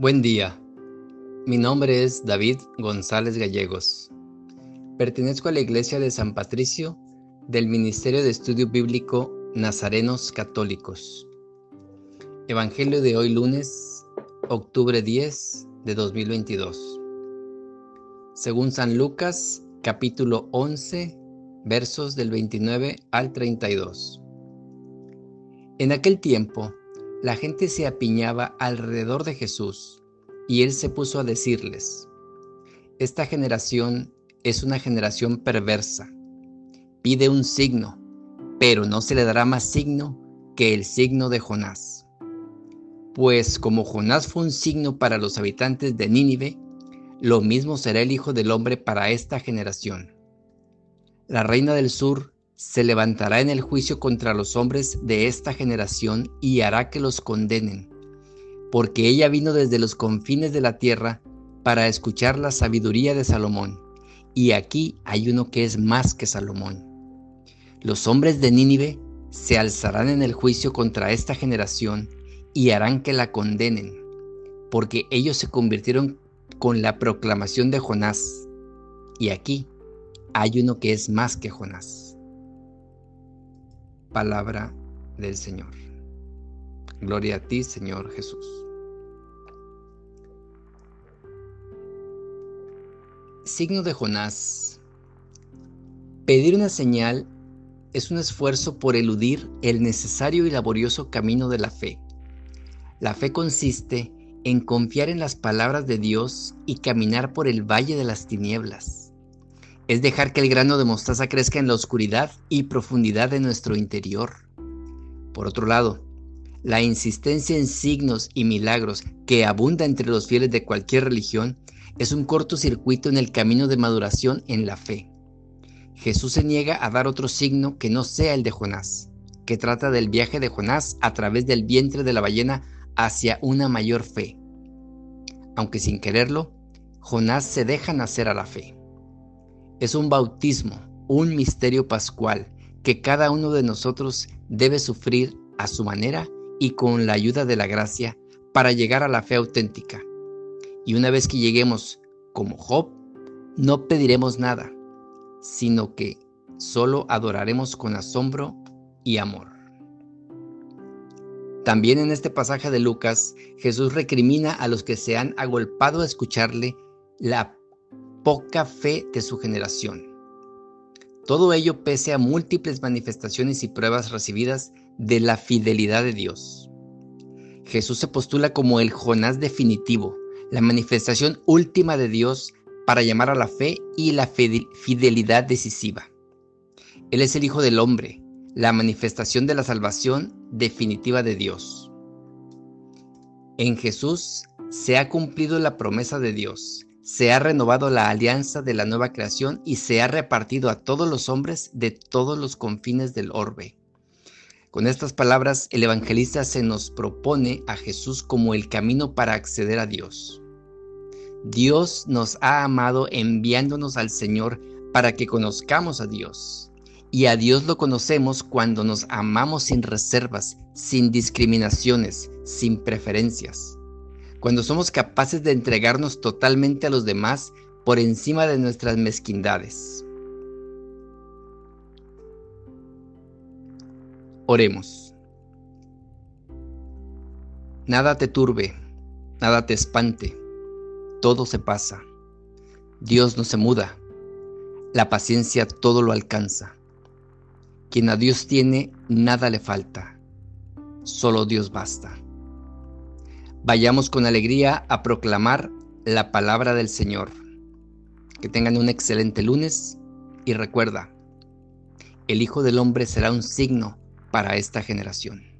Buen día. Mi nombre es David González Gallegos. Pertenezco a la Iglesia de San Patricio del Ministerio de Estudio Bíblico Nazarenos Católicos. Evangelio de hoy lunes, octubre 10 de 2022. Según San Lucas, capítulo 11, versos del 29 al 32. En aquel tiempo, la gente se apiñaba alrededor de Jesús y él se puso a decirles, esta generación es una generación perversa. Pide un signo, pero no se le dará más signo que el signo de Jonás. Pues como Jonás fue un signo para los habitantes de Nínive, lo mismo será el Hijo del Hombre para esta generación. La reina del sur se levantará en el juicio contra los hombres de esta generación y hará que los condenen, porque ella vino desde los confines de la tierra para escuchar la sabiduría de Salomón, y aquí hay uno que es más que Salomón. Los hombres de Nínive se alzarán en el juicio contra esta generación y harán que la condenen, porque ellos se convirtieron con la proclamación de Jonás, y aquí hay uno que es más que Jonás palabra del Señor. Gloria a ti, Señor Jesús. Signo de Jonás. Pedir una señal es un esfuerzo por eludir el necesario y laborioso camino de la fe. La fe consiste en confiar en las palabras de Dios y caminar por el valle de las tinieblas es dejar que el grano de mostaza crezca en la oscuridad y profundidad de nuestro interior. Por otro lado, la insistencia en signos y milagros que abunda entre los fieles de cualquier religión es un cortocircuito en el camino de maduración en la fe. Jesús se niega a dar otro signo que no sea el de Jonás, que trata del viaje de Jonás a través del vientre de la ballena hacia una mayor fe. Aunque sin quererlo, Jonás se deja nacer a la fe. Es un bautismo, un misterio pascual que cada uno de nosotros debe sufrir a su manera y con la ayuda de la gracia para llegar a la fe auténtica. Y una vez que lleguemos como Job, no pediremos nada, sino que solo adoraremos con asombro y amor. También en este pasaje de Lucas, Jesús recrimina a los que se han agolpado a escucharle la poca fe de su generación. Todo ello pese a múltiples manifestaciones y pruebas recibidas de la fidelidad de Dios. Jesús se postula como el Jonás definitivo, la manifestación última de Dios para llamar a la fe y la fidelidad decisiva. Él es el Hijo del Hombre, la manifestación de la salvación definitiva de Dios. En Jesús se ha cumplido la promesa de Dios se ha renovado la alianza de la nueva creación y se ha repartido a todos los hombres de todos los confines del orbe. Con estas palabras, el evangelista se nos propone a Jesús como el camino para acceder a Dios. Dios nos ha amado enviándonos al Señor para que conozcamos a Dios. Y a Dios lo conocemos cuando nos amamos sin reservas, sin discriminaciones, sin preferencias cuando somos capaces de entregarnos totalmente a los demás por encima de nuestras mezquindades. Oremos. Nada te turbe, nada te espante, todo se pasa. Dios no se muda, la paciencia todo lo alcanza. Quien a Dios tiene, nada le falta, solo Dios basta. Vayamos con alegría a proclamar la palabra del Señor. Que tengan un excelente lunes y recuerda, el Hijo del Hombre será un signo para esta generación.